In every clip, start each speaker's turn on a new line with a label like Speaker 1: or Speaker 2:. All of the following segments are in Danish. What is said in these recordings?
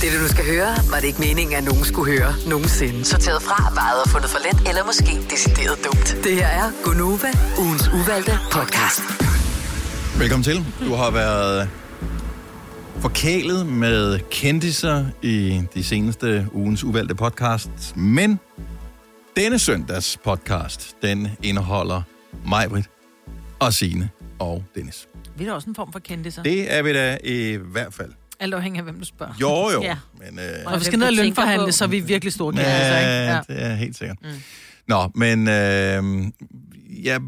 Speaker 1: Det du nu skal høre, var det ikke meningen, at nogen skulle høre nogensinde. Sorteret fra, vejet og fundet for let, eller måske decideret dumt. Det her er Gonova, ugens uvalgte podcast.
Speaker 2: Velkommen til. Du har været forkælet med kendiser i de seneste ugens uvalgte podcast, men denne søndags podcast, den indeholder Majbrit og Signe og Dennis.
Speaker 3: Vi er da også en form for kendte, så.
Speaker 2: Det er vi da i hvert fald.
Speaker 3: Alt afhængig af, hvem du spørger.
Speaker 2: Jo, jo.
Speaker 4: Ja.
Speaker 2: Men, øh,
Speaker 3: Og vi skal ned og lønforhandle,
Speaker 4: på.
Speaker 3: så er vi virkelig store kendte.
Speaker 2: ja,
Speaker 3: Ja.
Speaker 2: det er helt sikkert. Mm. Nå, men øh, jeg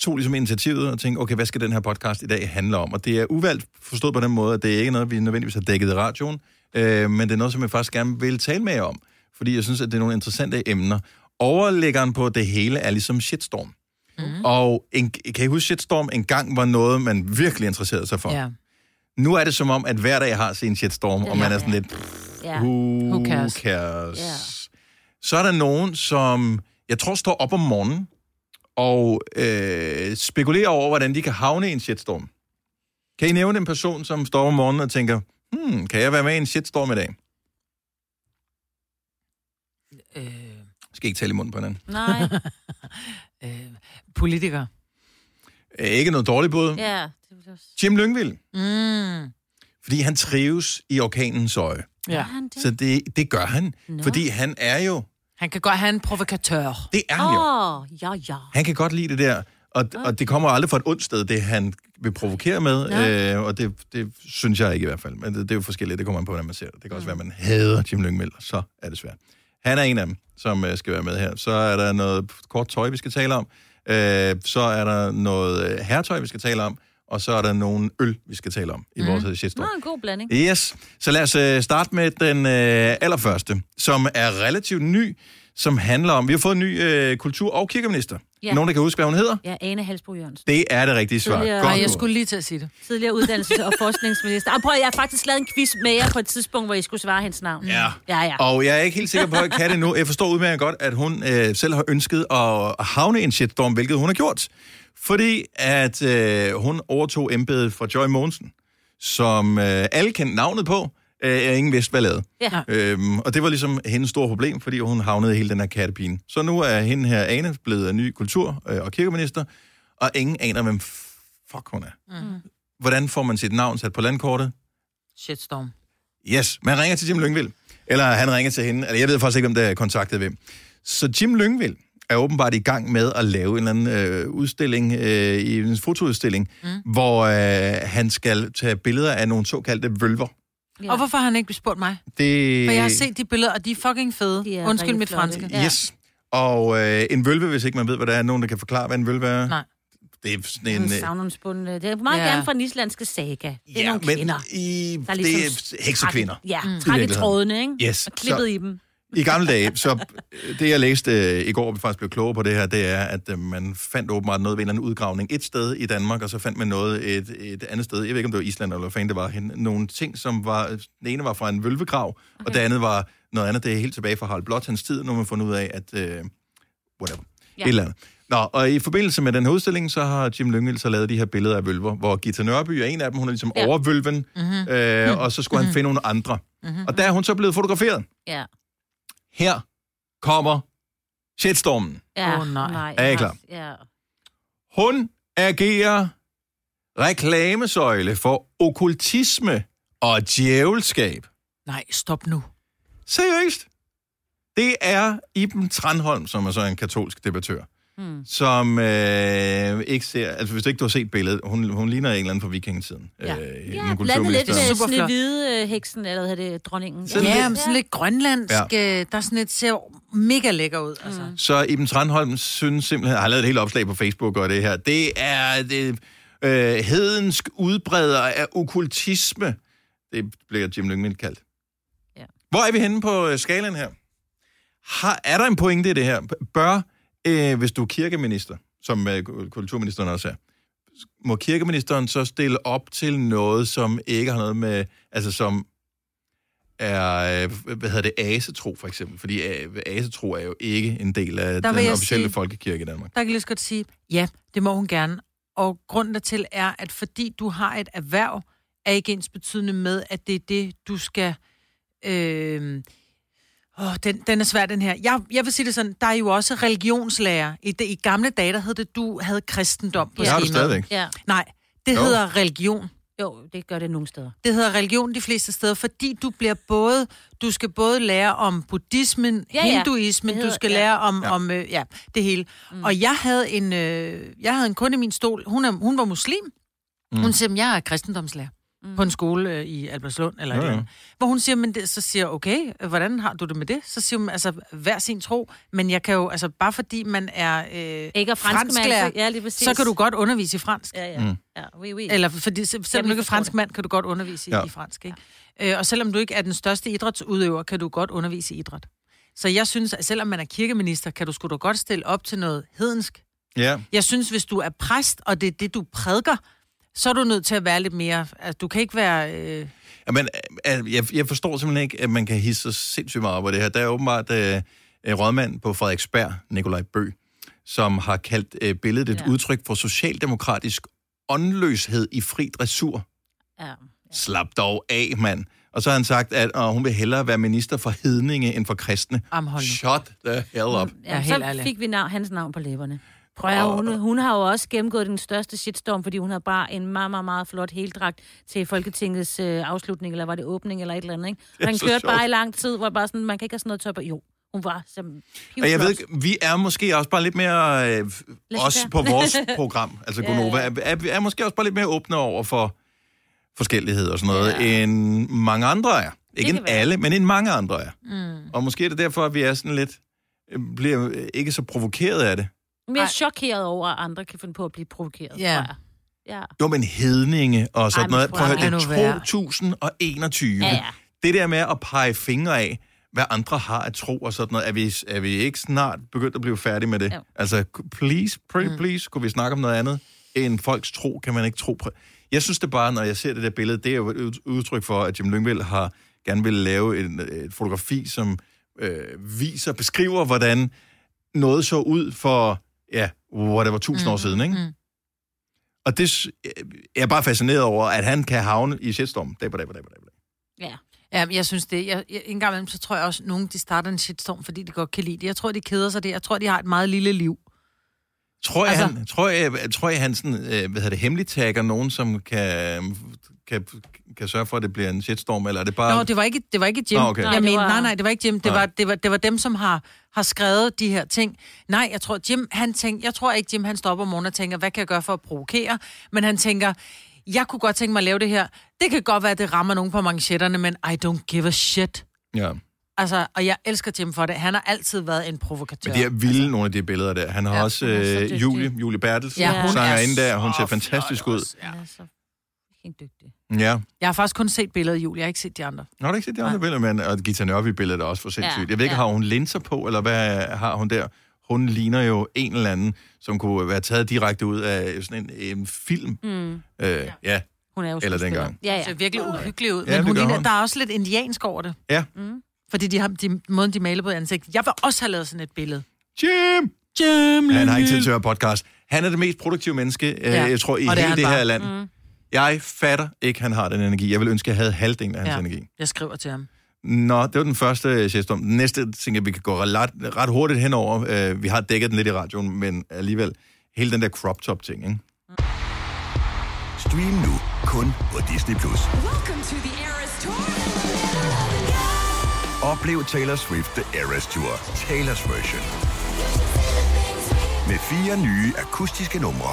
Speaker 2: tog ligesom initiativet og tænkte, okay, hvad skal den her podcast i dag handle om? Og det er uvalgt forstået på den måde, at det er ikke noget, vi nødvendigvis har dækket i radioen, øh, men det er noget, som jeg faktisk gerne vil tale med jer om, fordi jeg synes, at det er nogle interessante emner. Overlæggeren på det hele er ligesom shitstorm. Mm. Og en, kan I huske shitstorm en gang var noget, man virkelig interesserede sig for?
Speaker 3: ja.
Speaker 2: Nu er det som om, at hver dag har sin shitstorm, og man er sådan lidt,
Speaker 4: Ja.
Speaker 2: who,
Speaker 3: Who cares?
Speaker 2: cares?
Speaker 4: Ja.
Speaker 2: Så er der nogen, som jeg tror står op om morgenen og øh, spekulerer over, hvordan de kan havne i en shitstorm. Kan I nævne en person, som står op om morgenen og tænker, hmm, kan jeg være med i en shitstorm i dag?
Speaker 3: Øh,
Speaker 2: skal ikke tale i munden på hinanden.
Speaker 4: Nej,
Speaker 3: øh, politiker.
Speaker 2: Øh, ikke noget dårligt bud.
Speaker 4: ja.
Speaker 2: Jim Lyngvild,
Speaker 3: Mm.
Speaker 2: fordi han trives i orkanens øje.
Speaker 3: Ja.
Speaker 4: Det?
Speaker 2: Så det, det gør han,
Speaker 4: Nå.
Speaker 2: fordi han er jo,
Speaker 3: Han kan godt have en provokatør.
Speaker 2: det er han jo.
Speaker 4: Oh, ja, ja.
Speaker 2: Han kan godt lide det der, og, og det kommer aldrig fra et ondt sted, det han vil provokere med, øh, og det, det synes jeg ikke i hvert fald. Men det, det er jo forskelligt, det kommer man på, hvordan man ser det. Det kan også være, at man hader Jim Lyngvild, så er det svært. Han er en af dem, som øh, skal være med her. Så er der noget kort tøj, vi skal tale om. Øh, så er der noget øh, herretøj, vi skal tale om. Og så er der nogle øl, vi skal tale om i mm. vores shitstorm.
Speaker 4: Nå, en god blanding.
Speaker 2: Yes, så lad os øh, starte med den øh, allerførste, som er relativt ny, som handler om, vi har fået en ny øh, kultur- og kirkeminister. Ja. Nogen, der kan huske, hvad hun hedder?
Speaker 4: Ja, Ane Halsbro Jørgensen.
Speaker 2: Det er det rigtige svar.
Speaker 4: Tidligere-
Speaker 2: Godt
Speaker 3: Nej, jeg skulle lige til at sige det.
Speaker 4: Tidligere uddannelses- og forskningsminister. Og prøv, jeg har faktisk lavet en quiz med jer på et tidspunkt, hvor I skulle svare hendes navn.
Speaker 2: Ja.
Speaker 4: Ja, ja.
Speaker 2: Og jeg er ikke helt sikker på, at jeg kan det nu. Jeg forstår udmærket godt, at hun øh, selv har ønsket at havne i en shitstorm, hvilket hun har gjort. Fordi at øh, hun overtog embedet fra Joy Mogensen, som øh, alle kendte navnet på, øh, er ingen vidste, hvad lavede.
Speaker 4: Ja.
Speaker 2: Øhm, og det var ligesom hendes store problem, fordi hun havnede i hele den her kattepine. Så nu er hende her, Ane, blevet ny kultur- øh, og kirkeminister, og ingen aner, hvem fuck hun er. Mm. Hvordan får man sit navn sat på landkortet?
Speaker 3: Shitstorm.
Speaker 2: Yes, man ringer til Jim Lyngvild. Eller han ringer til hende. Eller jeg ved faktisk ikke, om det er kontaktet hvem. Så Jim Lyngvild er åbenbart i gang med at lave en eller anden øh, udstilling, øh, i en fotoudstilling, mm. hvor øh, han skal tage billeder af nogle såkaldte vølver.
Speaker 4: Ja.
Speaker 3: Og hvorfor har han ikke spurgt mig?
Speaker 2: Det...
Speaker 3: For jeg har set de billeder, og de er fucking fede.
Speaker 4: De er
Speaker 3: Undskyld mit
Speaker 4: flotte.
Speaker 3: franske.
Speaker 4: Ja.
Speaker 2: Yes. Og øh, en vølve, hvis ikke man ved, hvad det er, nogen, der kan forklare, hvad en vølve er.
Speaker 3: Nej.
Speaker 2: Det er sådan en...
Speaker 4: En
Speaker 2: øh,
Speaker 4: savnomsbund. Det er meget
Speaker 3: Ja.
Speaker 4: gerne fra den islandske saga. Det er
Speaker 2: ja,
Speaker 4: nogle
Speaker 2: men
Speaker 4: kvinder.
Speaker 2: i,
Speaker 4: Der er
Speaker 2: det
Speaker 4: ligesom
Speaker 2: er heksekvinder.
Speaker 4: Ja, mm. træk i
Speaker 2: virkeligheden.
Speaker 4: trådene, ikke?
Speaker 2: Yes.
Speaker 4: Og klippet
Speaker 2: Så-
Speaker 4: i dem.
Speaker 2: I gamle dage, så øh, det jeg læste øh, i går, vi faktisk blev klogere på det her, det er, at øh, man fandt åbenbart noget ved en eller anden udgravning et sted i Danmark, og så fandt man noget et, et andet sted. Jeg ved ikke, om det var Island eller hvad fanden det var. hen. Nogle ting, som var... Den ene var fra en vølvegrav, okay. og det andet var noget andet. Det er helt tilbage fra Harald Blot hans tid. Nu har man fundet ud af, at... Øh, whatever. Ja. Et eller andet. Nå, og i forbindelse med den her udstilling, så har Jim Lyngvild så lavet de her billeder af vølver, hvor Gita Nørby er en af dem, hun er ligesom ja.
Speaker 4: Ja.
Speaker 2: over vølven, mm-hmm. øh, og så skulle han finde nogle andre. Mm-hmm. Og der er hun så blevet fotograferet.
Speaker 4: Ja.
Speaker 2: Her kommer shitstormen.
Speaker 4: Ja.
Speaker 3: Åh, nej.
Speaker 2: Er I klar?
Speaker 4: Ja.
Speaker 2: Hun agerer reklamesøjle for okkultisme og djævelskab.
Speaker 3: Nej, stop nu.
Speaker 2: Seriøst? Det er Iben Tranholm, som er så en katolsk debattør,
Speaker 4: Hmm.
Speaker 2: som øh, ikke ser... Altså, hvis ikke du har set billedet, hun, hun ligner en eller anden fra vikingetiden.
Speaker 4: Ja.
Speaker 2: Øh,
Speaker 4: Ja,
Speaker 2: en
Speaker 4: blandet lidt med. Snehvide øh, heksen, eller hvad hedder det, dronningen.
Speaker 2: Sådan
Speaker 3: Ja,
Speaker 2: lidt-
Speaker 3: sådan lidt grønlandsk. Ja. Der er sådan et, ser mega lækker ud. Altså. Mm.
Speaker 2: Så Iben Tranholm synes simpelthen, har lavet et helt opslag på Facebook og det her, det er det, øh, hedensk udbreder af okkultisme. Det bliver Jim Lyngvild kaldt.
Speaker 4: Ja.
Speaker 2: Hvor er vi henne på øh, skalaen her? Har, er der en pointe i det her? Bør, øh, hvis du er kirkeminister, som øh, kulturministeren også er, må kirkeministeren så stille op til noget, som ikke har noget med, altså som er, øh, hvad hedder det, asetro for eksempel? Fordi øh, asetro er jo ikke en del af
Speaker 3: Der
Speaker 2: den officielle
Speaker 3: sige-
Speaker 2: folkekirke i Danmark.
Speaker 3: Der kan jeg lige godt sige, ja, det må hun gerne. Og grunden dertil er, at fordi du har et erhverv, er ikke ens betydende med, at det er det, du skal Øh, åh, den, den er svær, den her. Jeg, jeg vil sige det sådan, der er jo også religionslærer. I, det, I gamle dage, der hed det, du havde kristendom på
Speaker 2: Det har du
Speaker 3: skemaet.
Speaker 2: stadigvæk.
Speaker 4: Ja.
Speaker 3: Nej, det
Speaker 2: Jo.
Speaker 3: hedder religion.
Speaker 4: Jo, det gør det nogle steder.
Speaker 3: Det hedder religion de fleste steder, fordi du bliver både, du skal både lære om buddhismen,
Speaker 4: Ja,
Speaker 3: ja,
Speaker 4: ja.
Speaker 3: hinduismen,
Speaker 4: hedder-
Speaker 3: du skal
Speaker 4: ja.
Speaker 3: lære om,
Speaker 2: Ja.
Speaker 3: ja. om øh, ja, det hele. Mm. Og jeg havde en, øh, jeg havde en kunde i min stol, hun, er, hun var muslim. Mm. Hun "Men jeg er kristendomslærer mm. på en skole øh, i Albertslund, eller
Speaker 2: Ja,
Speaker 3: ja,
Speaker 2: ja.
Speaker 3: ja. Hvor hun siger, men det, så siger okay, hvordan har du det med det? Så siger hun, altså, hver sin tro, men jeg kan jo, altså, bare fordi man er øh,
Speaker 4: Ikke er fransk
Speaker 3: fransklærer,
Speaker 4: så- ja, lige præcis.
Speaker 3: så kan du godt undervise i fransk.
Speaker 4: Ja, ja.
Speaker 2: Mm.
Speaker 4: ja oui, oui.
Speaker 3: Eller fordi, se- selvom du ikke er
Speaker 4: forstår
Speaker 3: fransk
Speaker 4: det.
Speaker 3: mand, kan du godt undervise i,
Speaker 2: Ja.
Speaker 3: ja. i fransk, ikke? Øh, og selvom du ikke er den største idrætsudøver, kan du godt undervise i idræt. Så jeg synes, at selvom man er kirkeminister, kan du sgu da godt stille op til noget hedensk.
Speaker 2: Ja.
Speaker 3: Jeg synes, hvis du er præst, og det er det, du prædiker, så er du nødt til at være lidt mere... Altså, du kan ikke være... Øh,
Speaker 2: Men øh, jeg, jeg forstår simpelthen ikke, at man kan hisse så sindssygt meget op på det her. Der er åbenbart øh, en rådmand på Frederiksberg, Nikolaj Bø, som har kaldt øh, billedet et
Speaker 4: Ja.
Speaker 2: ja. udtryk for socialdemokratisk åndløshed i fri dressur.
Speaker 4: ja.
Speaker 2: Slap dog af, mand. Og så har han sagt, at øh, hun vil hellere være minister for hedninge end for kristne. Shut the hell up.
Speaker 3: Ja,
Speaker 4: Ja,
Speaker 3: helt
Speaker 4: så
Speaker 3: ærligt.
Speaker 4: fik vi navn, hans navn på læberne. Prøv at, høre, hun, hun har jo også gennemgået den største shitstorm, fordi hun havde bare en meget, meget, meget flot heldragt til Folketingets øh, afslutning, eller var det åbning, eller et eller andet, ikke? Og han kørte
Speaker 2: sjovt.
Speaker 4: bare i lang tid, hvor bare sådan, man kan ikke have sådan noget tøj på. Jo, hun var som
Speaker 2: Og jeg ved ikke, vi er måske også bare lidt mere, øh, også
Speaker 4: faire.
Speaker 2: på vores program, altså
Speaker 4: Ja,
Speaker 2: er, er, er måske også bare lidt mere åbne over for forskellighed og sådan noget,
Speaker 4: Ja.
Speaker 2: end mange andre er. Ikke
Speaker 4: være.
Speaker 2: alle, men end mange andre er. Mm. Og måske er det derfor, at vi er sådan lidt, øh, bliver ikke så provokeret af det.
Speaker 4: Mere
Speaker 3: Ej.
Speaker 4: chokeret over, at andre kan finde på at blive provokeret,
Speaker 3: Ja.
Speaker 4: tror jeg. Ja.
Speaker 2: Jo, men hedninge og sådan
Speaker 4: Ej,
Speaker 2: noget.
Speaker 4: prøv
Speaker 2: at høre, det
Speaker 3: nu
Speaker 2: er
Speaker 3: være.
Speaker 2: 2021.
Speaker 4: Ja, ja.
Speaker 2: Det der med at pege fingre af, hvad andre har at tro og sådan noget, er vi, er vi ikke snart begyndt at blive færdige med det?
Speaker 4: Jo.
Speaker 2: Altså, please, pretty please, kunne vi snakke om noget andet end folks tro, kan man ikke tro på. Jeg synes det bare, når jeg ser det der billede, det er jo et ud- udtryk for, at Jim Lyngvild har gerne vil lave en, et fotografi, som øh, viser, beskriver, hvordan noget så ud for, ja, whatever, tusind mm. år siden, ikke?
Speaker 3: mm.
Speaker 2: Og det jeg er bare fascineret over, at han kan havne i shitstorm. Dag på dag på dag på dag. på dag.
Speaker 4: ja.
Speaker 3: Ja, jeg synes det. Jeg, jeg, en gang imellem, så tror jeg også, at nogen de starter en shitstorm, fordi de godt kan lide det. Jeg tror, de keder sig det. Jeg tror, de har et meget lille liv.
Speaker 2: Tror jeg,
Speaker 3: altså...
Speaker 2: han, tror jeg, tror jeg, han sådan, øh, hvad hedder det, hemmeligt tagger nogen, som kan, kan, kan sørge for, at det bliver en shitstorm, eller er det bare...
Speaker 3: Nå, det var ikke, det var ikke Jim.
Speaker 2: Nå, okay.
Speaker 3: Jeg
Speaker 4: Nej, det
Speaker 3: mener,
Speaker 4: var-
Speaker 3: nej, nej, det var ikke Jim. Det
Speaker 2: Nej.
Speaker 3: var, det, var, det var dem, som har, har skrevet de her ting. Nej, jeg tror, Jim, han tænker, jeg tror ikke, Jim, han stopper om morgenen og tænker, hvad kan jeg gøre for at provokere? Men han tænker, jeg kunne godt tænke mig at lave det her. Det kan godt være, at det rammer nogen på manchetterne, men I don't give a shit.
Speaker 2: Ja.
Speaker 3: Altså, og jeg elsker Jim for det. Han har altid været en provokatør.
Speaker 2: Men det er vilde, nogle af de billeder der. Han har
Speaker 3: Ja,
Speaker 2: ja, også øh. Julie, Julie Bertels,
Speaker 3: Ja,
Speaker 2: ja,
Speaker 3: hun
Speaker 2: sanger
Speaker 3: er
Speaker 2: inde der. Hun ser fantastisk
Speaker 3: flot
Speaker 2: ud.
Speaker 3: også.
Speaker 4: Så helt dygtig.
Speaker 2: Ja.
Speaker 3: Jeg har faktisk kun set billedet af Julie. Jeg har ikke set de andre.
Speaker 2: Nå, har du ikke set de andre billeder, men og Gita Nørby-billedet er også for sindssygt.
Speaker 4: Ja,
Speaker 2: Jeg ved ikke,
Speaker 4: ja.
Speaker 2: har hun linser på, eller hvad har hun der? Hun ligner jo en eller anden, som kunne være taget direkte ud af sådan en, en film.
Speaker 4: Mm.
Speaker 2: Øh, ja,
Speaker 4: Hun er jo
Speaker 2: Eller dengang.
Speaker 4: Ja,
Speaker 3: Ja.
Speaker 4: ja.
Speaker 3: ser virkelig uhyggelig ud.
Speaker 2: Ja,
Speaker 3: men
Speaker 2: det
Speaker 3: hun ligner,
Speaker 2: hun.
Speaker 3: der er også lidt indiansk over det.
Speaker 2: ja.
Speaker 3: Fordi de har de, måden, de maler på ansigtet. Jeg vil også have lavet sådan et billede.
Speaker 2: Jim!
Speaker 3: Jim
Speaker 2: Han har ikke tid til at høre podcast. Han er det mest produktive menneske, ja.
Speaker 3: Ja.
Speaker 2: jeg tror, i
Speaker 3: Og det
Speaker 2: hele
Speaker 3: han
Speaker 2: det her land. Mm. Jeg fatter ikke, han har den energi. Jeg vil ønske, at jeg havde halvdelen af hans
Speaker 3: Ja.
Speaker 2: energi.
Speaker 3: Jeg skriver til ham.
Speaker 2: Nå, det var den første shitstorm. Den næste ting, vi kan gå ret, ret hurtigt henover. Uh, vi har dækket den lidt i radioen, men alligevel hele den der crop top ting, ikke?
Speaker 5: Stream nu kun på Disney+. Plus. Oplev Taylor Swift The Eras Tour, Taylor's version. Med fire nye akustiske numre.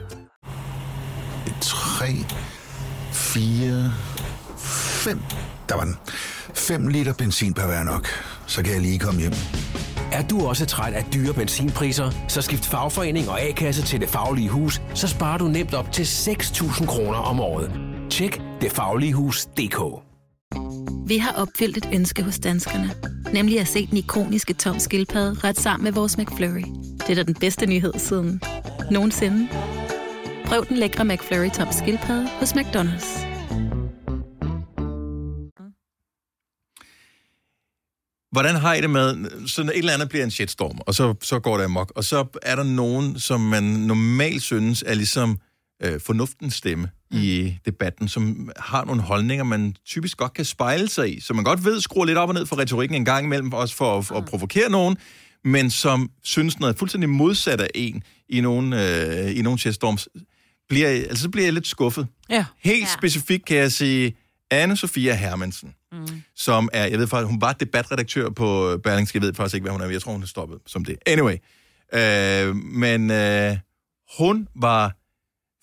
Speaker 6: 3, 4, 5. Der var den. 5 liter benzin per hver nok. Så kan jeg lige komme hjem.
Speaker 7: Er du også træt af dyre benzinpriser, så skift fagforening og A-kasse til Det Faglige Hus, så sparer du nemt op til 6.000 kroner om året. Tjek detfagligehus.dk
Speaker 8: Vi har opfyldt et ønske hos danskerne. Nemlig at se den ikoniske tom skildpadde ret sammen med vores McFlurry. Det er da den bedste nyhed siden nogensinde. Prøv den lækre McFlurry tom skildpadde hos McDonald's.
Speaker 2: Hvordan har I det med, sådan et eller andet bliver en shitstorm, og så, så går det amok, og så er der nogen, som man normalt synes er ligesom øh, fornuftens stemme mm. i debatten, som har nogle holdninger, man typisk godt kan spejle sig i, så man godt ved skruer lidt op og ned for retorikken en gang imellem, også for at, at provokere nogen, men som synes noget fuldstændig modsat af en i nogle, øh, i nogle shitstorms, bliver, altså, så bliver jeg lidt skuffet.
Speaker 3: Ja.
Speaker 2: Helt ja. specifikt kan jeg sige, Anne-Sophia Hermansen, mm. som er, jeg ved faktisk, hun var debatredaktør på Berlingske, jeg ved faktisk ikke, hvad hun er, jeg tror, hun er stoppet som det. Anyway, øh, men øh, hun var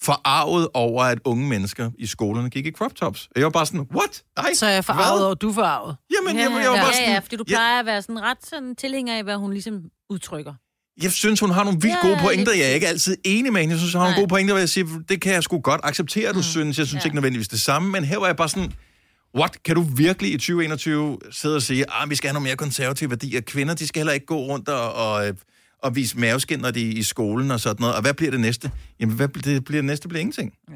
Speaker 2: forarvet over, at unge mennesker i skolerne gik i crop tops. Og jeg var bare sådan, what? Nej,
Speaker 3: Så er jeg forarvet, og du er forarvet.
Speaker 2: Jamen, jeg, jeg var bare sådan,
Speaker 4: Ja, ja, fordi du plejer at være sådan ret sådan tilhænger af, hvad hun ligesom udtrykker.
Speaker 2: Jeg synes, hun har nogle vildt
Speaker 4: Ja,
Speaker 2: gode pointer. Jeg er ikke altid enig med hende. Jeg synes, hun har nogle
Speaker 4: Nej.
Speaker 2: gode pointer, hvor jeg siger, det kan jeg sgu godt acceptere, du synes. Jeg synes
Speaker 4: Ja.
Speaker 2: ikke nødvendigvis det samme, men her var jeg bare sådan, what? Kan du virkelig i 2021 sidde og sige, ah, vi skal have nogle mere konservative værdier. Kvinder, de skal heller ikke gå rundt og, og, og vise maveskin, når de er i skolen og sådan noget. Og hvad bliver det næste? Jamen, hvad det bliver det næste bliver ingenting.
Speaker 3: Ja.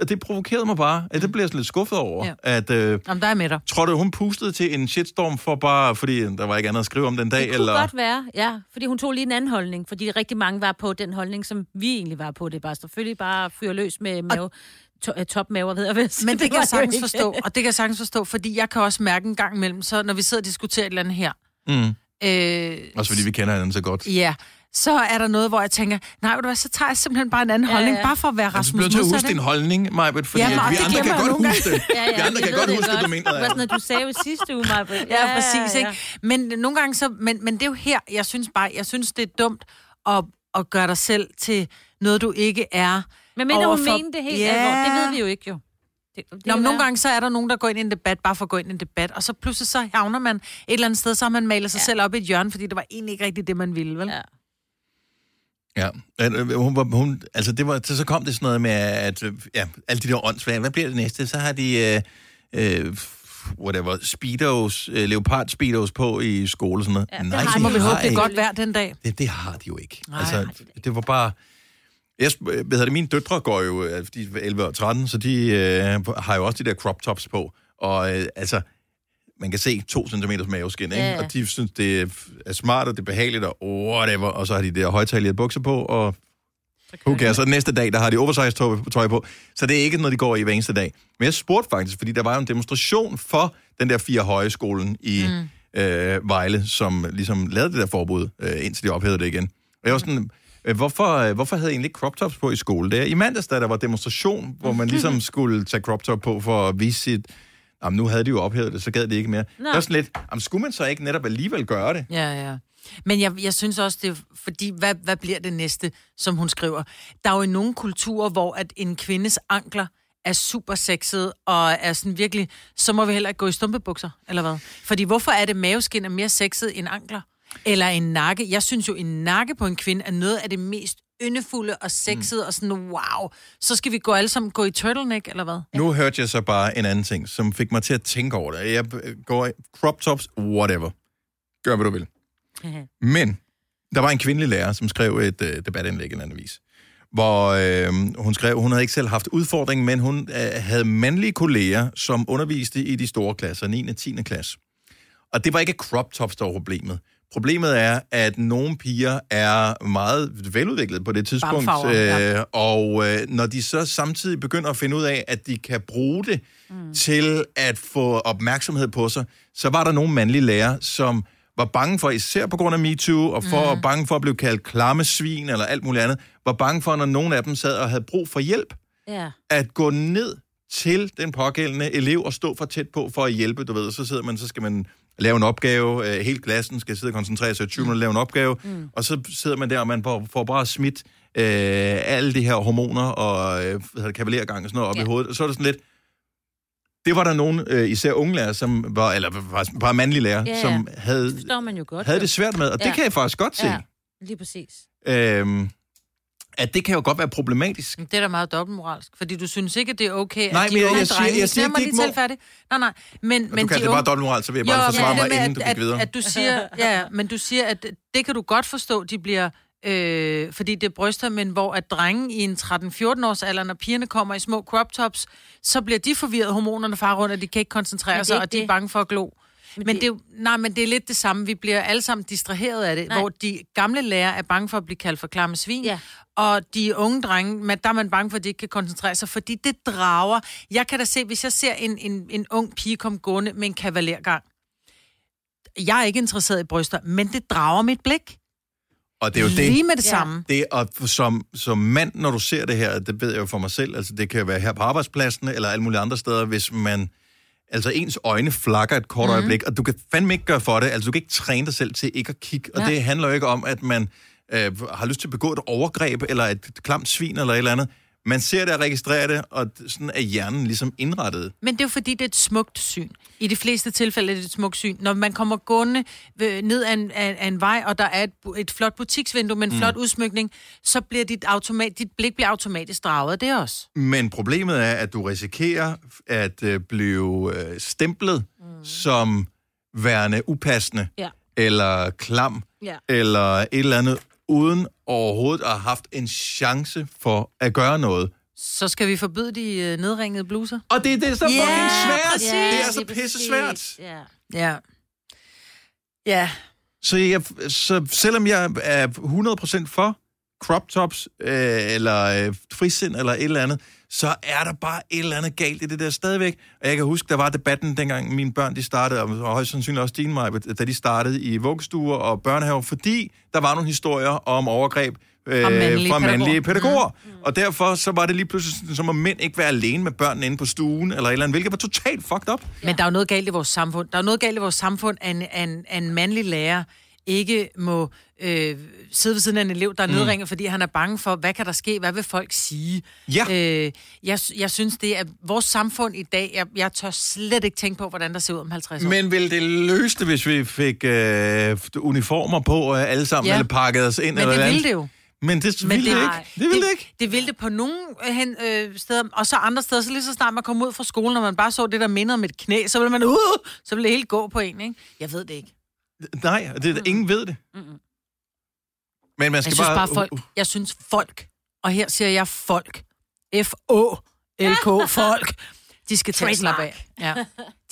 Speaker 2: Og det provokerede mig bare. at Det bliver jeg sådan lidt skuffet over.
Speaker 3: Ja.
Speaker 2: At, øh,
Speaker 3: Jamen, der er med dig.
Speaker 2: tror du, hun pustede til en shitstorm for bare, fordi der var ikke andet at skrive om den dag?
Speaker 4: Det kunne
Speaker 2: eller?
Speaker 4: godt være, ja. Fordi hun tog lige en anden holdning. Fordi rigtig mange var på den holdning, som vi egentlig var på. Det er bare selvfølgelig bare at fyre løs med mave, to, øh, topmaver, ved jeg hvad.
Speaker 3: Men det kan jeg sagtens forstå, og det kan jeg sagtens forstå, fordi jeg kan også mærke en gang imellem, så når vi sidder og diskuterer et eller andet her,
Speaker 2: Mm.
Speaker 3: øh,
Speaker 2: Også fordi vi kender hinanden så godt.
Speaker 3: ja, så er der noget, hvor jeg tænker, nej, ved du hvad, så tager jeg simpelthen bare en anden
Speaker 4: Ja,
Speaker 3: holdning,
Speaker 4: ja.
Speaker 3: bare for at være
Speaker 2: Altså, du
Speaker 3: Rasmus
Speaker 2: bliver nødt til at
Speaker 3: modsat,
Speaker 2: huske din holdning, Majbet, fordi
Speaker 3: Ja,
Speaker 2: ja,
Speaker 3: men
Speaker 2: vi
Speaker 3: det
Speaker 2: andre kan godt huske det.
Speaker 4: Ja, ja,
Speaker 2: vi andre kan godt
Speaker 4: det
Speaker 2: huske, at du mener
Speaker 4: Det var sådan,
Speaker 2: det.
Speaker 4: at du sagde jo sidste uge, Maja.
Speaker 3: Ja, præcis, ikke? Men nogle gange så, men, men det er jo her, jeg synes bare, jeg synes, det er dumt at, at gøre dig selv til noget, du ikke er.
Speaker 4: Men hun
Speaker 3: overfor-
Speaker 4: mente det helt
Speaker 3: Ja.
Speaker 4: alvorligt. Det ved vi jo ikke, jo. Det, det
Speaker 3: Nå, men nogle gange så er der nogen, der går ind i en debat, bare for at gå ind i en debat, og så pludselig så havner man et eller andet sted, så har man malet sig ja. selv op i et hjørne, fordi det var egentlig ikke rigtigt det, man ville, vel?
Speaker 4: Ja.
Speaker 2: Ja, øh, hun, hun, altså det var, så så kom det sådan noget med, at øh, ja, alle de der åndssvage, hvad bliver det næste? Så har de, øh, øh, whatever, speedos, øh, leopard speedos på i skole og sådan noget.
Speaker 4: Ja, det
Speaker 2: Nej,
Speaker 4: har
Speaker 3: Så
Speaker 2: de
Speaker 3: må vi
Speaker 2: har
Speaker 3: håbe, det er
Speaker 2: ikke.
Speaker 3: godt vejr den dag.
Speaker 2: Det, det har de jo ikke.
Speaker 3: Nej,
Speaker 2: altså,
Speaker 3: har
Speaker 2: det var bare... Jeg, hvad hedder det, mine døtre går jo, øh, de er 11 og 13, så de øh, har jo også de der crop tops på. Og øh, altså, man kan se to centimeters maveskin, ikke?
Speaker 4: Ja, ja.
Speaker 2: Og de synes, det er smart, og det er behageligt, og whatever. Og så har de der højtalige bukser på, og who cares? Så næste dag, der har de oversize tøj, på. Så det er ikke noget, de går i hver eneste dag. Men jeg spurgte faktisk, fordi der var en demonstration for den der fire høje skolen i mm. øh, Vejle, som ligesom lavede det der forbud, øh, indtil de ophævede det igen. Og jeg var sådan, øh, hvorfor, øh, hvorfor havde jeg egentlig ikke crop tops på i skole? Det er i mandags, da der var demonstration, hvor man ligesom skulle tage crop top på for at vise sit... Jamen, nu havde de jo ophævet det, så gad de ikke mere.
Speaker 4: Nå.
Speaker 2: Det var sådan lidt, jamen, skulle man så ikke netop alligevel gøre det?
Speaker 3: Ja, ja. Men jeg, jeg synes også, det er, fordi, hvad, hvad bliver det næste, som hun skriver? Der er jo i nogle kulturer, hvor at en kvindes ankler er super sexet, og er sådan virkelig, så må vi heller ikke gå i stumpebukser, eller hvad? Fordi hvorfor er det maveskin er mere sexet end ankler? Eller en nakke. Jeg synes jo, en nakke på en kvinde er noget af det mest yndefulde og sexede, mm. og sådan, wow, så skal vi gå alle sammen gå i turtleneck, eller hvad?
Speaker 2: Nu hørte jeg så bare en anden ting, som fik mig til at tænke over det. Jeg øh, går i crop tops, whatever. Gør, hvad du vil. Men der var en kvindelig lærer, som skrev et øh, debatindlæg en anden vis, hvor øh, hun skrev, hun havde ikke selv haft udfordringen, men hun øh, havde mandlige kolleger, som underviste i de store klasser, 9. og 10. klasse. Og det var ikke crop tops, der var problemet. Problemet er, at nogle piger er meget veludviklede på det tidspunkt,
Speaker 3: Barmfarver, ja.
Speaker 2: øh, og øh, når de så samtidig begynder at finde ud af, at de kan bruge det mm. til at få opmærksomhed på sig, så var der nogle mandlige lærere, som var bange for, især på grund af MeToo, og for mm. bange for at blive kaldt klamme svin eller alt muligt andet, var bange for, når nogen af dem sad og havde brug for hjælp,
Speaker 4: Ja.
Speaker 2: at gå ned til den pågældende elev og stå for tæt på for at hjælpe, du ved. Så sidder man, så skal man lave en opgave, øh, hele klassen skal sidde og koncentrere sig i 20 minutter og lave en opgave, mm. og så sidder man der, og man får, får bare smidt øh, alle de her hormoner og øh, det, kavalergang og sådan noget op
Speaker 4: Ja.
Speaker 2: i hovedet, og så er det sådan lidt, det var der nogle, øh, især unge lærere, som var, eller faktisk bare mandlige lærere,
Speaker 4: Ja, ja.
Speaker 2: som havde,
Speaker 4: Det man jo godt.
Speaker 2: havde
Speaker 4: jo.
Speaker 2: det svært med, og det
Speaker 4: Ja.
Speaker 2: kan jeg faktisk godt se.
Speaker 4: Ja, lige præcis.
Speaker 2: Øhm, at det kan jo godt være problematisk.
Speaker 3: Det er da meget dobbeltmoralsk, fordi du synes ikke, at det er okay,
Speaker 2: Nej,
Speaker 3: at de
Speaker 2: men jeg-
Speaker 3: unge
Speaker 2: jeg siger-
Speaker 3: drenge...
Speaker 2: jeg siger de
Speaker 3: lige
Speaker 2: ikke
Speaker 3: færdig. Nej, nej, men, men
Speaker 2: du kan
Speaker 3: de
Speaker 2: det bare
Speaker 3: unge...
Speaker 2: dobbeltmoral, så vil jeg bare
Speaker 3: Jo,
Speaker 2: forsvare
Speaker 3: men
Speaker 2: mig,
Speaker 3: med,
Speaker 2: inden du
Speaker 3: at,
Speaker 2: gik videre.
Speaker 3: At, at du siger, ja, ja, men du siger, at det kan du godt forstå, de bliver... Øh, fordi det er bryster, men hvor at drenge i en 13-14 års alder, når pigerne kommer i små crop tops, så bliver de forvirret, hormonerne far rundt, og de kan ikke koncentrere
Speaker 4: er
Speaker 3: sig, og de er bange for at glo. Men,
Speaker 4: det-
Speaker 3: det, er jo, nej, men det er lidt det samme. Vi bliver alle sammen distraheret af det,
Speaker 4: Nej.
Speaker 3: hvor de gamle lærere er bange for at blive kaldt for klamme svin,
Speaker 4: Ja.
Speaker 3: og de unge drenge, men der er man bange for, at de ikke kan koncentrere sig, fordi det drager. Jeg kan da se, hvis jeg ser en, en, en ung pige komme gående med en kavalergang, jeg er ikke interesseret i bryster, men det drager mit blik.
Speaker 2: Og det er jo det,
Speaker 3: Lige med det
Speaker 4: Ja.
Speaker 3: samme.
Speaker 2: Det, og som, som mand, når du ser det her, det ved jeg jo for mig selv, altså det kan være her på arbejdspladsen, eller alle mulige andre steder, hvis man, altså ens øjne flakker et kort mm. øjeblik, og du kan fandme ikke gøre for det, altså du kan ikke træne dig selv til ikke at kigge, og
Speaker 3: Nej.
Speaker 2: det handler jo ikke om, at man øh, har lyst til at begå et overgreb, eller et klamt svin, eller et eller andet. Man ser det og registrerer det, og sådan er hjernen ligesom indrettet.
Speaker 3: Men det er jo fordi, det er et smukt syn. I de fleste tilfælde er det et smukt syn. Når man kommer gående øh, ned ad en, af en vej, og der er et, et flot butiksvindue med en mm. flot udsmykning, så bliver dit, automat, dit blik bliver automatisk draget af det også.
Speaker 2: Men problemet er, at du risikerer at øh, blive øh, stemplet mm. som værende upassende,
Speaker 4: Ja.
Speaker 2: eller klam,
Speaker 4: Ja.
Speaker 2: eller et eller andet, uden overhovedet at have haft en chance for at gøre noget.
Speaker 3: Så skal vi forbyde de øh, nedringede bluser?
Speaker 2: Og det, det er så
Speaker 3: Ja,
Speaker 2: fucking svært.
Speaker 3: præcis.
Speaker 2: det er så pisse svært.
Speaker 4: Ja.
Speaker 3: Ja. Ja.
Speaker 2: Så, jeg, så selvom jeg er 100% for crop tops, øh, eller øh, frisind, eller et eller andet, så er der bare et eller andet galt i det der stadigvæk. Og jeg kan huske, der var debatten, dengang mine børn de startede, og højst sandsynligt også dine, Maja, da de startede i vuggestuer og børnehaver, fordi der var nogle historier om overgreb øh,
Speaker 3: Fra mandlige
Speaker 2: fra mandlige
Speaker 3: pædagoger.
Speaker 2: pædagoger. Mm. Og derfor så var det lige pludselig, så må mænd ikke være alene med børnene inde på stuen, eller et eller andet, hvilket var totalt fucked up.
Speaker 3: Men der er jo noget galt i vores samfund. Der er noget galt i vores samfund, at en, en, en mandlig lærer ikke må øh, sidde ved siden af en elev, der er nedringet, fordi han er bange for, hvad kan der ske, hvad vil folk sige?
Speaker 2: Ja.
Speaker 3: Øh, jeg, jeg synes, det er vores samfund i dag, jeg, jeg tør slet ikke tænke på, hvordan der ser ud om 50 år.
Speaker 2: Men vil det løse det, hvis vi fik øh, uniformer på øh, alle sammen, ja. Eller pakket os ind?
Speaker 3: Men
Speaker 2: eller
Speaker 3: det ville det jo.
Speaker 2: Men det
Speaker 3: Men
Speaker 2: ville det,
Speaker 3: det-
Speaker 2: ikke. Det ville det, ikke.
Speaker 3: Det ville det på nogle øh, hen, øh, steder, og så andre steder, så lige så snart man kom ud fra skolen, og man bare så det, der mindede om et knæ, så ville man, uh, så ville det helt gå på en, ikke? Jeg ved det ikke.
Speaker 2: Nej, og det, ingen ved det. Men man skal
Speaker 3: Jeg synes
Speaker 2: bare...
Speaker 3: bare folk, jeg synes folk, og her siger jeg folk, F-O-L-K, folk, de skal tage at slappe af. Ja.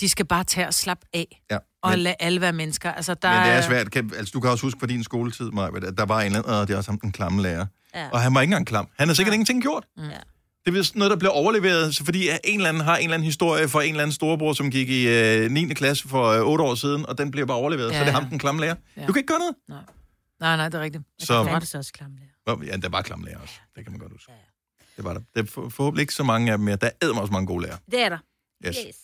Speaker 3: De skal bare tage at slappe af,
Speaker 2: Ja,
Speaker 3: og lade alle være mennesker. Altså, der
Speaker 2: men det er svært. Kan, altså, du kan også huske på din skoletid, Maja, at der var en eller anden, og det er også ham, den klamme lærer.
Speaker 4: Ja.
Speaker 2: Og han var ikke engang klam. Han har sikkert ingenting gjort.
Speaker 4: Ja.
Speaker 2: Det er sådan noget, der bliver overleveret, så fordi en eller anden har en eller anden historie fra en eller anden storebror, som gik i øh, 9. klasse for øh, 8 år siden, og den bliver bare overleveret. Ja,
Speaker 3: Ja,
Speaker 2: så det er
Speaker 3: ja.
Speaker 2: ham, den klamme lærer.
Speaker 3: Ja.
Speaker 2: Du kan ikke gøre noget.
Speaker 3: Nej, nej, det er rigtigt.
Speaker 2: Så,
Speaker 4: Så det så også klamme lærer.
Speaker 2: Ja, der var klamme lærer også. Det kan man godt huske. Det var der. Det er for, forhåbentlig ikke så mange af dem mere. Der er også mange gode lærere.
Speaker 4: Det er der.
Speaker 2: Yes.
Speaker 4: Yes.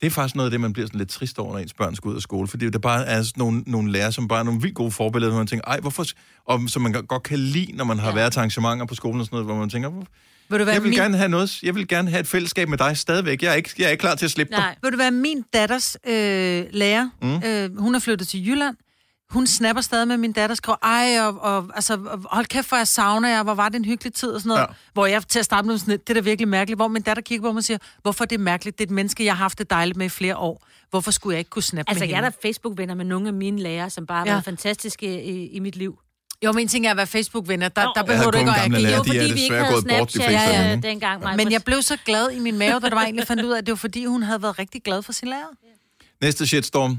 Speaker 2: Det er faktisk noget af det, man bliver sådan lidt trist over, når ens børn skal ud af skole. Fordi der bare er sådan nogle, nogle lærere, som bare er nogle vildt gode forbilleder, hvor man tænker, ej, hvorfor... Og som man godt kan lide, når man har
Speaker 4: Ja.
Speaker 2: været til arrangementer på skolen og sådan noget, hvor man tænker, "Hvor-
Speaker 3: Vil du være
Speaker 2: jeg vil
Speaker 3: min,
Speaker 2: gerne have noget, jeg vil gerne have et fællesskab med dig stadigvæk. Jeg er ikke, jeg er ikke klar til at slippe dig.
Speaker 4: Nej.
Speaker 3: vil du være min datters øh, lærer? Mm. Øh, hun er flyttet til Jylland. Hun snapper stadig med min datter, skriver, ej, og, og altså, hold kæft, hvor jeg savner jer, hvor var det en hyggelig tid, og sådan noget.
Speaker 2: Ja.
Speaker 3: Ja. Hvor jeg til at starte med sådan, det er da virkelig mærkeligt, hvor min datter kigger på mig og siger, hvorfor er det mærkeligt? Det er et menneske, jeg har haft det dejligt med i flere år. Hvorfor skulle jeg ikke kunne snappe
Speaker 4: Altså,
Speaker 3: med
Speaker 4: jeg er
Speaker 3: hende?
Speaker 4: da Facebook-venner med nogle af mine lærere, som bare har
Speaker 3: Ja.
Speaker 4: været fantastiske i, i mit liv.
Speaker 3: Jo, men en ting er at være Facebook-venner. Der, der
Speaker 4: Jeg
Speaker 3: behøver du ikke at
Speaker 2: gamle
Speaker 3: agere.
Speaker 2: lærere,
Speaker 4: Jo,
Speaker 2: er
Speaker 4: fordi vi ikke havde
Speaker 2: gået bort, de
Speaker 4: Snapchat
Speaker 2: fleste af
Speaker 4: øh, dengang. Maja.
Speaker 3: Men jeg blev så glad i min mave, da der var egentlig fandt ud af, at det var fordi, hun havde været rigtig glad for sin lærer.
Speaker 2: Næste shitstorm.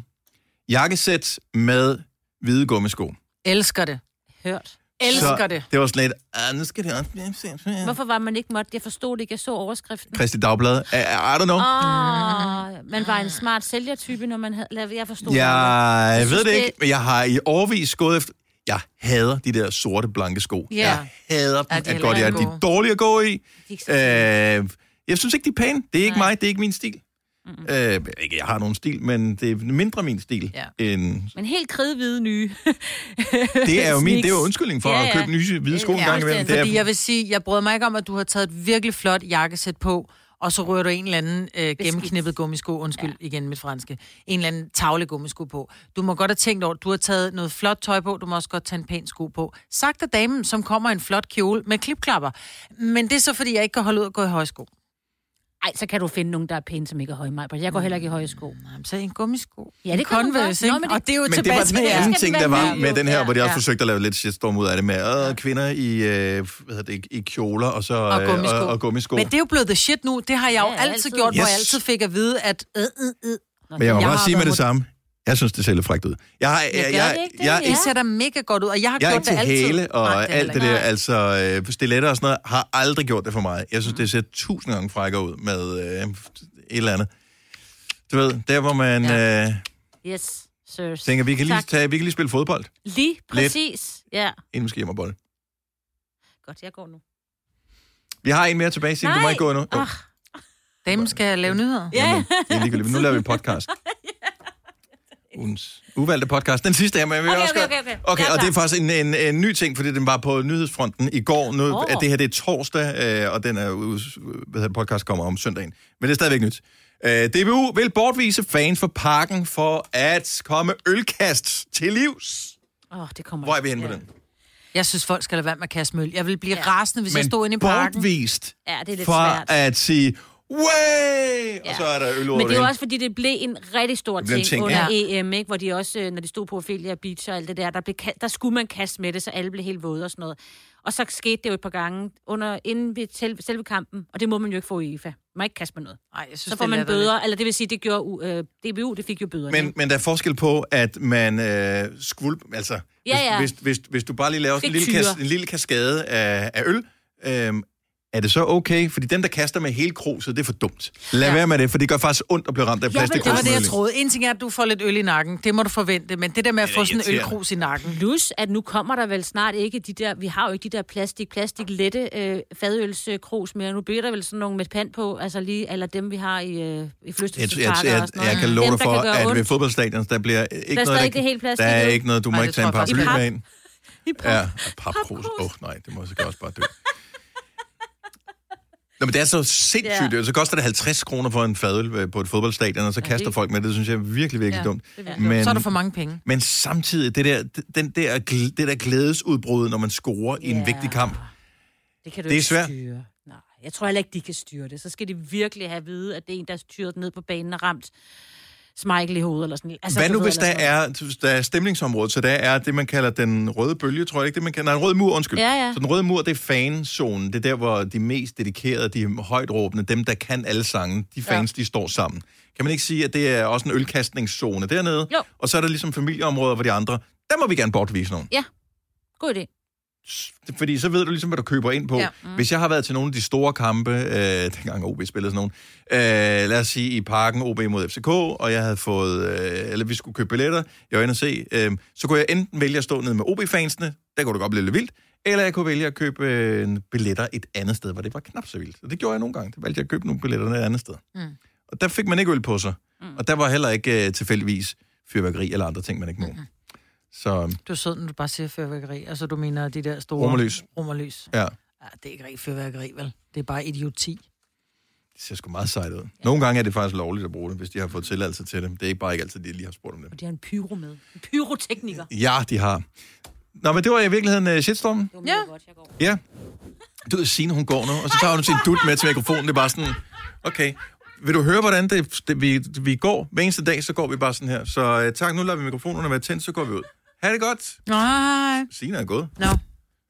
Speaker 2: Jakkesæt med hvide gummisko.
Speaker 3: Elsker det.
Speaker 4: hørt.
Speaker 3: Elsker
Speaker 2: så
Speaker 3: det.
Speaker 2: Det var sådan lidt, ah, nu skal det også...
Speaker 4: Hvorfor var man ikke måtte? Jeg forstod det ikke. Jeg så overskriften.
Speaker 2: Kristi Dagblad. I, I don't know.
Speaker 4: Åh, man var en smart sælgertype, når man havde... Jeg forstod det.
Speaker 2: Jeg ved det ikke, men jeg har i årvis gået efter... Jeg hader de der sorte, blanke sko.
Speaker 3: Ja.
Speaker 2: Jeg hader dem.
Speaker 3: Ja,
Speaker 2: Ja,
Speaker 3: de er
Speaker 2: at godt, jeg, de er
Speaker 3: gode.
Speaker 2: dårlige at gå i.
Speaker 4: De er ikke så
Speaker 2: Øh, jeg synes ikke, de er pæne. Det er ikke
Speaker 4: Nej.
Speaker 2: mig, det er ikke min stil. Mm-hmm. Øh, ikke, jeg har nogen stil, men det er mindre min stil.
Speaker 3: Ja.
Speaker 2: End,
Speaker 4: Men helt kridhvide nye.
Speaker 2: det er jo min, det er jo undskyldning for
Speaker 4: Ja,
Speaker 2: at
Speaker 4: ja.
Speaker 2: købe nye hvide sko en gang imellem. Det er,
Speaker 3: Fordi jeg vil sige, jeg bryder mig ikke om, at du har taget et virkelig flot jakkesæt på, og så rører du en eller anden øh, gennemknippet gummisko, undskyld ja. igen mit franske, en eller anden tavle gummisko på. Du må godt have tænkt over, du har taget noget flot tøj på, du må også godt tage en pæn sko på. Sagt af damen, som kommer i en flot kjole med klipklapper. Men det er så, fordi jeg ikke kan holde ud at gå i højsko.
Speaker 4: Ej, så kan du finde nogen, der er pæne, som ikke er høje mig. Jeg går heller ikke i høje sko.
Speaker 3: Så en gummisko.
Speaker 4: Ja, det kan du
Speaker 3: Converse,
Speaker 4: godt.
Speaker 3: ikke?
Speaker 4: Nå, men
Speaker 3: Og det er jo
Speaker 2: Men det
Speaker 3: tilbage
Speaker 2: var
Speaker 3: til
Speaker 2: den anden ting, der var
Speaker 4: med?
Speaker 2: den her,
Speaker 3: Ja.
Speaker 2: hvor de også
Speaker 3: Ja.
Speaker 2: forsøgte at lave lidt shitstorm ud af det med øh, kvinder i, øh, hvad hedder det, i kjoler og så
Speaker 3: Og
Speaker 2: øh,
Speaker 3: gummisko.
Speaker 2: og, og gummisko.
Speaker 3: Men det er jo blevet the shit nu. Det har jeg jo
Speaker 4: Ja,
Speaker 3: altid,
Speaker 4: altid.
Speaker 3: gjort, hvor
Speaker 2: Yes.
Speaker 3: jeg altid fik at vide, at... Øh, øh, øh.
Speaker 2: Men jeg må
Speaker 3: Jeg
Speaker 2: bare sige med det samme. Jeg synes, det ser lidt frækt ud. Jeg, har, jeg,
Speaker 4: gør
Speaker 2: jeg,
Speaker 4: det
Speaker 2: jeg,
Speaker 4: ikke det?
Speaker 2: jeg,
Speaker 3: ser da mega godt ud, og jeg har
Speaker 2: jeg er
Speaker 3: gjort
Speaker 2: ikke til
Speaker 3: det altid.
Speaker 2: hæle og
Speaker 3: Nej,
Speaker 2: alt det der, altså øh, stiletter og sådan noget, har aldrig gjort det for mig. Jeg synes, det ser tusind gange frækkere ud med øh, et eller andet. Du ved, der hvor man
Speaker 3: Ja.
Speaker 2: øh,
Speaker 4: Yes, sirs.
Speaker 2: tænker, vi kan, lige
Speaker 4: Tak.
Speaker 2: tage, vi kan lige spille fodbold,
Speaker 4: Lige præcis. Ja.
Speaker 2: inden vi skal hjem og bold.
Speaker 4: Godt, jeg går nu.
Speaker 2: Vi har en mere tilbage, Signe. Du må ikke gå endnu. Jo,
Speaker 4: Ah.
Speaker 3: Dem skal lave nyheder.
Speaker 4: Ja.
Speaker 2: Det er ligegyldigt. Nu laver vi podcast. Ugens uvalgte podcast. Den sidste her, men vi vil
Speaker 4: Okay,
Speaker 2: også
Speaker 4: okay, okay, okay.
Speaker 2: okay og det er faktisk en, en, en ny ting, fordi den var på nyhedsfronten i går. Nu, oh. Det her det er torsdag, øh, og den er, ud- hvad hedder, podcast kommer om søndagen. Men det er stadigvæk nyt. Øh, DBU vil bortvise fans for parken for at komme ølkast til livs.
Speaker 4: Åh, oh, det kommer
Speaker 2: Hvor er vi henne
Speaker 4: ja.
Speaker 2: på den?
Speaker 3: Jeg synes, folk skal lade være med at kaste møl. Jeg vil blive
Speaker 4: Ja.
Speaker 3: rasende, hvis jeg stod inde i parken.
Speaker 2: bortvist
Speaker 4: Ja, det er lidt
Speaker 2: for
Speaker 4: svært.
Speaker 2: at sige, way! Og
Speaker 4: Ja.
Speaker 2: så er der øl over
Speaker 4: Men det er jo også, fordi det blev en rigtig stor
Speaker 2: Det
Speaker 4: ting,
Speaker 2: ting,
Speaker 4: under
Speaker 3: ja.
Speaker 4: EM, ikke? hvor de også, øh, når de stod på Ophelia Beach og alt det der, der, blev, der skulle man kaste med det, så alle blev helt våde og sådan noget. Og så skete det jo et par gange under, inden ved selve, selve kampen, og det må man jo ikke få i UEFA. Man må ikke kaste med noget.
Speaker 3: Nej, jeg synes,
Speaker 4: Så får
Speaker 3: det
Speaker 4: man bøder, eller det vil sige, det gjorde uh, DBU, det fik jo bøder.
Speaker 2: Men, men der er forskel på, at man øh, skvulp... Altså,
Speaker 4: Ja, ja.
Speaker 2: Hvis, hvis, hvis, hvis du bare lige laver en lille, kas, en lille kaskade af, af øl, øh, er det så okay? Fordi dem, der kaster med hele kruset, det er for dumt. Lad ja.
Speaker 3: Ja.
Speaker 2: være med det, for det gør faktisk ondt at blive ramt af
Speaker 4: Ja, vel,
Speaker 2: plastik.
Speaker 3: Det var det, jeg troede. En ting er, at du får lidt øl i nakken. Det må du forvente. Men det der med at få sådan en ølkrus i nakken.
Speaker 4: Plus, at nu kommer der vel snart ikke de der, vi har jo ikke de der plastik, plastik lette øh, fadølskrus mere. Nu bliver der vel sådan nogle med pand på, altså lige, eller dem vi har i, øh, i
Speaker 2: Jeg, jeg, jeg, jeg, jeg kan love dig
Speaker 4: der
Speaker 2: for,
Speaker 4: kan gøre
Speaker 2: at ved fodboldstadion, der bliver ikke
Speaker 4: Der er
Speaker 2: noget,
Speaker 4: stadig
Speaker 2: der,
Speaker 4: ikke helt plastik
Speaker 2: der er ikke noget, du må ikke tage en
Speaker 4: faktisk
Speaker 2: med ind.
Speaker 4: I pap.
Speaker 2: Ja, papkrus. Åh oh, nej, det må så også bare dø. Nå, men det er så sindssygt.
Speaker 4: Ja.
Speaker 2: Ja. Så koster det 50 kroner for en fadøl øh, på et fodboldstadion, og så kaster
Speaker 4: det-
Speaker 2: folk med det. Det synes jeg er virkelig, virkelig
Speaker 3: Ja,
Speaker 2: dumt.
Speaker 4: er
Speaker 2: Men,
Speaker 3: Så er der for mange penge.
Speaker 2: men samtidig, det der, den der, det der glædesudbrud, når man scorer i en
Speaker 4: Ja.
Speaker 2: vigtig kamp,
Speaker 4: Det kan du
Speaker 2: Det er
Speaker 4: ikke
Speaker 2: svært.
Speaker 4: styre. Nej, jeg tror heller ikke, de kan styre det. Så skal de virkelig have at vide, at det er en, der er styret ned på banen og ramt Michael i hovedet eller sådan altså,
Speaker 2: Hvad nu, hvis der er, der er stemningsområdet, så der er det, man kalder den røde bølge, tror jeg ikke, det man kalder, nej, en rød mur, undskyld.
Speaker 4: Ja, ja.
Speaker 2: Så den røde mur, det er fanzonen, det er der, hvor de mest dedikerede, de højt råbende, dem, der kan alle sange, de fans, ja. de står sammen. Kan man ikke sige, at det er også en ølkastningszone dernede?
Speaker 4: Jo.
Speaker 2: Og så er der ligesom familieområder, hvor de andre, der må vi gerne bortvise nogen.
Speaker 4: noget. God idé.
Speaker 2: Fordi så ved du ligesom, hvad du køber ind på. Ja. Mm. Hvis jeg har været til nogle af de store kampe, øh, dengang OB spillede sådan nogle, øh, lad os sige i parken OB mod FCK, og jeg havde fået, øh, eller vi skulle købe billetter, jeg var inde og se, øh, så kunne jeg enten vælge at stå nede med OB-fansene, der kunne det godt blive lidt vildt, eller jeg kunne vælge at købe øh, billetter et andet sted, hvor det var knap så vildt. Og det gjorde jeg nogle gange. Der valgte jeg at købe nogle billetter et andet sted. Mm. Og der fik man ikke øl på sig. Mm. Og der var heller ikke øh, tilfældigvis fyrværkeri eller andre ting, man ikke må. Mm. Så
Speaker 3: Du er sød, når du bare siger fyrværkeri. Altså, du mener de der store...
Speaker 2: Romerlys.
Speaker 3: Romerlys.
Speaker 2: ja,
Speaker 3: Ja, det er ikke rigtig fyrværkeri, vel? Det er bare idioti.
Speaker 2: det ser sgu meget sejt ud. Nogle gange er det faktisk lovligt at bruge det, hvis de har fået tilladelse til det. Det er ikke bare ikke altid, de lige har spurgt om det.
Speaker 4: Og de har en pyro med. En pyrotekniker.
Speaker 2: Ja, de har. Nå, men det var i virkeligheden uh, shitstormen.
Speaker 4: Det var
Speaker 3: Ja.
Speaker 4: godt, jeg går.
Speaker 2: Ja. Du ved, Signe, hun går nu, og så tager hun sin dut med til mikrofonen. Det er bare sådan, okay. Vil du høre, hvordan det, det, vi, vi går? Hver eneste dag, så går vi bare sådan her. Så uh, tak, nu lader vi mikrofonerne være tændt, så går vi ud. Ha' det godt.
Speaker 3: Nej.
Speaker 2: Signe er gået.
Speaker 3: Nå,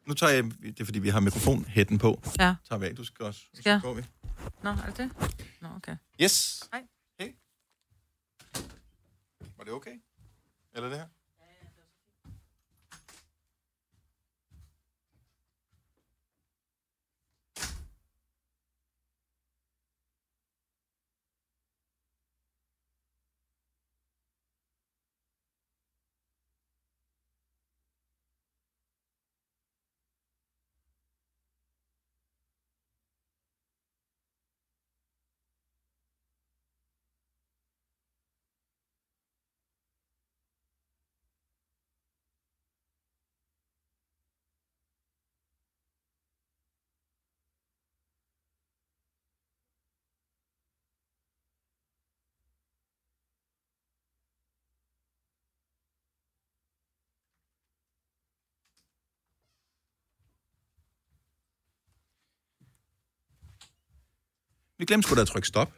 Speaker 2: Nu tager jeg, det er fordi, vi har mikrofonhætten på.
Speaker 3: ja.
Speaker 2: Tager vi af, du skal også. Så går vi.
Speaker 3: Nå, er det det? Nå, okay.
Speaker 2: Yes.
Speaker 3: Hej.
Speaker 2: Hey. Var det okay? Eller det her? Vi glemte sgu da at trykke stop.